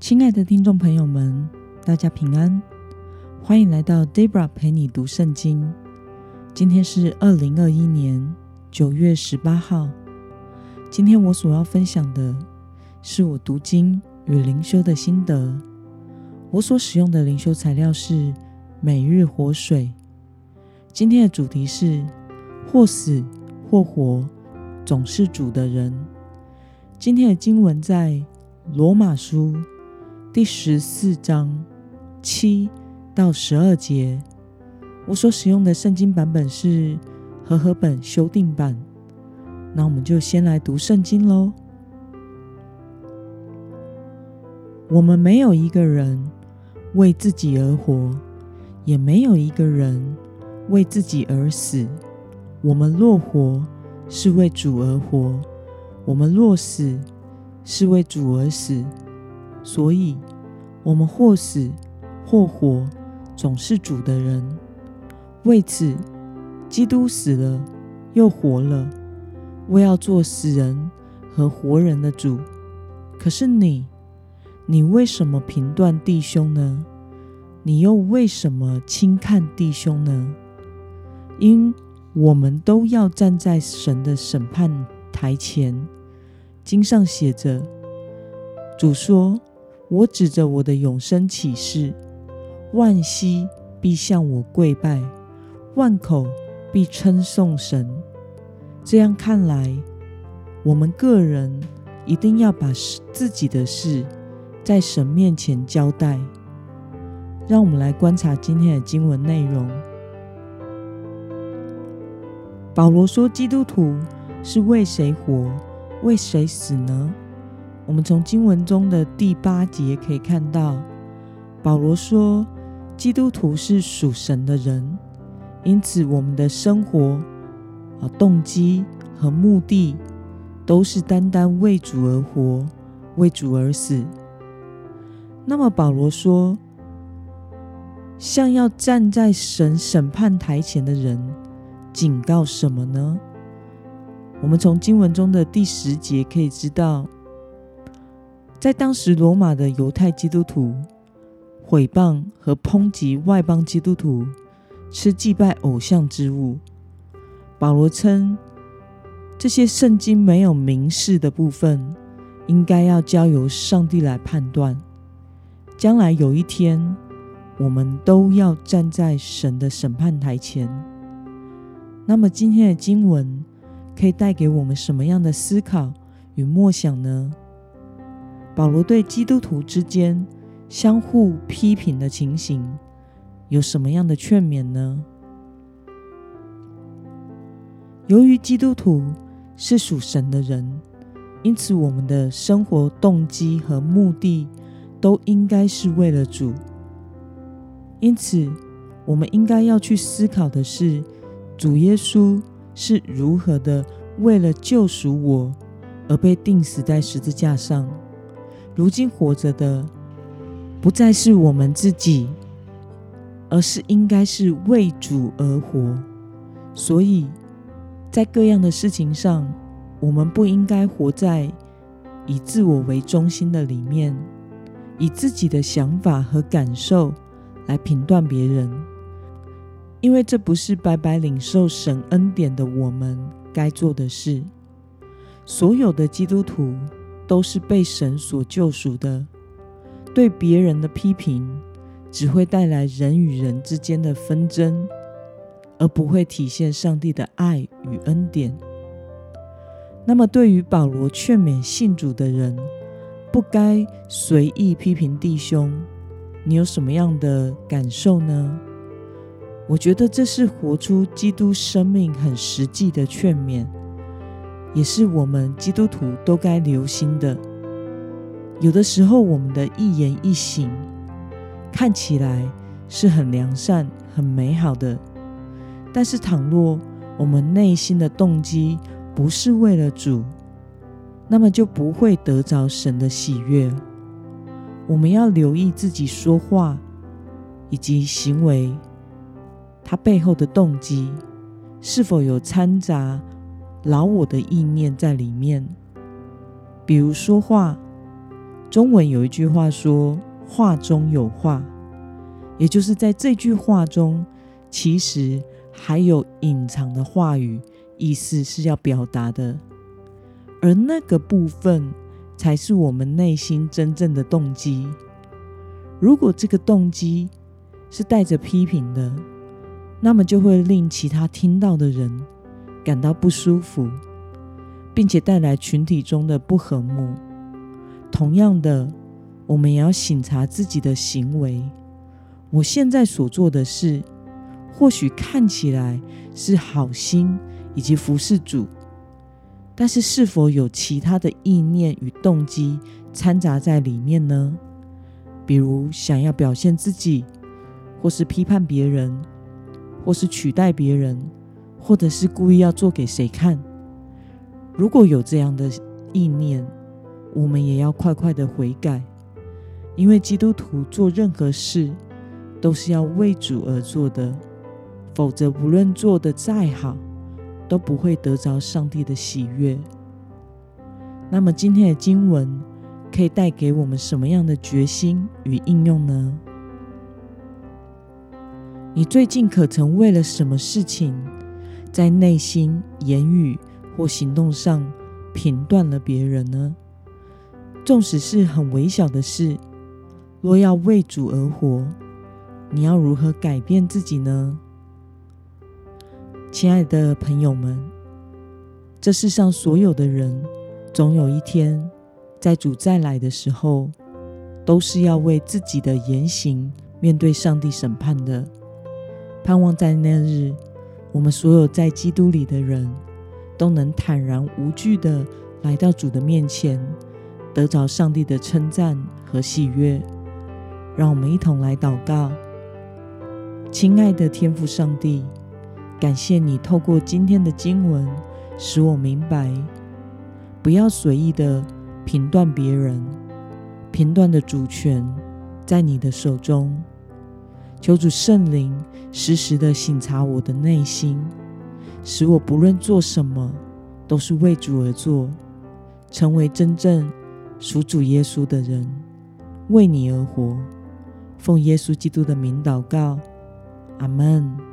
亲爱的听众朋友们，大家平安，欢迎来到 Debra 陪你读圣经。今天是二零二一年九月十八号。今天我所要分享的是我读经与灵修的心得。我所使用的灵修材料是每日活水。今天的主题是或死或活，总是主的人。今天的经文在罗马书。第十四章七到十二节，我所使用的圣经版本是和合本修订版。那我们就先来读圣经喽。我们没有一个人为自己而活，也没有一个人为自己而死。我们若活，是为主而活；我们若死，是为主而死。所以，我们或死或活，总是主的人。为此，基督死了又活了，为要做死人和活人的主。可是你，你为什么评断弟兄呢？你又为什么轻看弟兄呢？因我们都要站在神的审判台前。经上写着：“主说。”我指着我的永生起誓，万膝必向我跪拜，万口必称颂神。这样看来，我们个人一定要把自己的事在神面前交代。让我们来观察今天的经文内容。保罗说：“基督徒是为谁活，为谁死呢？”我们从经文中的第八节可以看到，保罗说，基督徒是属神的人，因此我们的生活、啊动机和目的，都是单单为主而活，为主而死。那么保罗说，像要站在神审判台前的人，警告什么呢？我们从经文中的第十节可以知道。在当时，罗马的犹太基督徒毁谤和抨击外邦基督徒吃祭拜偶像之物。保罗称这些圣经没有明示的部分，应该要交由上帝来判断。将来有一天，我们都要站在神的审判台前。那么，今天的经文可以带给我们什么样的思考与默想呢？保罗对基督徒之间相互批评的情形有什么样的劝勉呢？由于基督徒是属神的人，因此我们的生活动机和目的都应该是为了主。因此，我们应该要去思考的是，主耶稣是如何的为了救赎我而被钉死在十字架上。如今活着的不再是我们自己，而是应该是为主而活。所以，在各样的事情上，我们不应该活在以自我为中心的里面，以自己的想法和感受来评断别人，因为这不是白白领受神恩典的我们该做的事。所有的基督徒。都是被神所救赎的。对别人的批评，只会带来人与人之间的纷争，而不会体现上帝的爱与恩典。那么，对于保罗劝勉信主的人，不该随意批评弟兄，你有什么样的感受呢？我觉得这是活出基督生命很实际的劝勉。也是我们基督徒都该留心的。有的时候，我们的一言一行看起来是很良善、很美好的，但是倘若我们内心的动机不是为了主，那么就不会得着神的喜悦。我们要留意自己说话以及行为，它背后的动机是否有掺杂老我的意念在里面，比如说话中文有一句话说：“话中有话”，也就是在这句话中，其实还有隐藏的话语，意思是要表达的，而那个部分才是我们内心真正的动机。如果这个动机是带着批评的，那么就会令其他听到的人感到不舒服，并且带来群体中的不和睦。同样的，我们也要省察自己的行为。我现在所做的事，或许看起来是好心以及服侍主，但是是否有其他的意念与动机掺杂在里面呢？比如想要表现自己，或是批判别人，或是取代别人，或者是故意要做给谁看？如果有这样的意念，我们也要快快的悔改，因为基督徒做任何事都是要为主而做的，否则无论做得再好，都不会得着上帝的喜悦。那么今天的经文可以带给我们什么样的决心与应用呢？你最近可曾为了什么事情，在内心、言语或行动上评断了别人呢？纵使是很微小的事，若要为主而活，你要如何改变自己呢？亲爱的朋友们，这世上所有的人，总有一天在主再来的时候，都是要为自己的言行面对上帝审判的。盼望在那日，我们所有在基督里的人，都能坦然无惧地来到主的面前。得着上帝的称赞和喜悦，让我们一同来祷告。亲爱的天父上帝，感谢你透过今天的经文，使我明白，不要随意的评断别人，评断的主权在你的手中。求主圣灵时时的省察我的内心，使我不论做什么，都是为主而做，成为真正。属主耶稣的人，为你而活，奉耶稣基督的名祷告，阿门。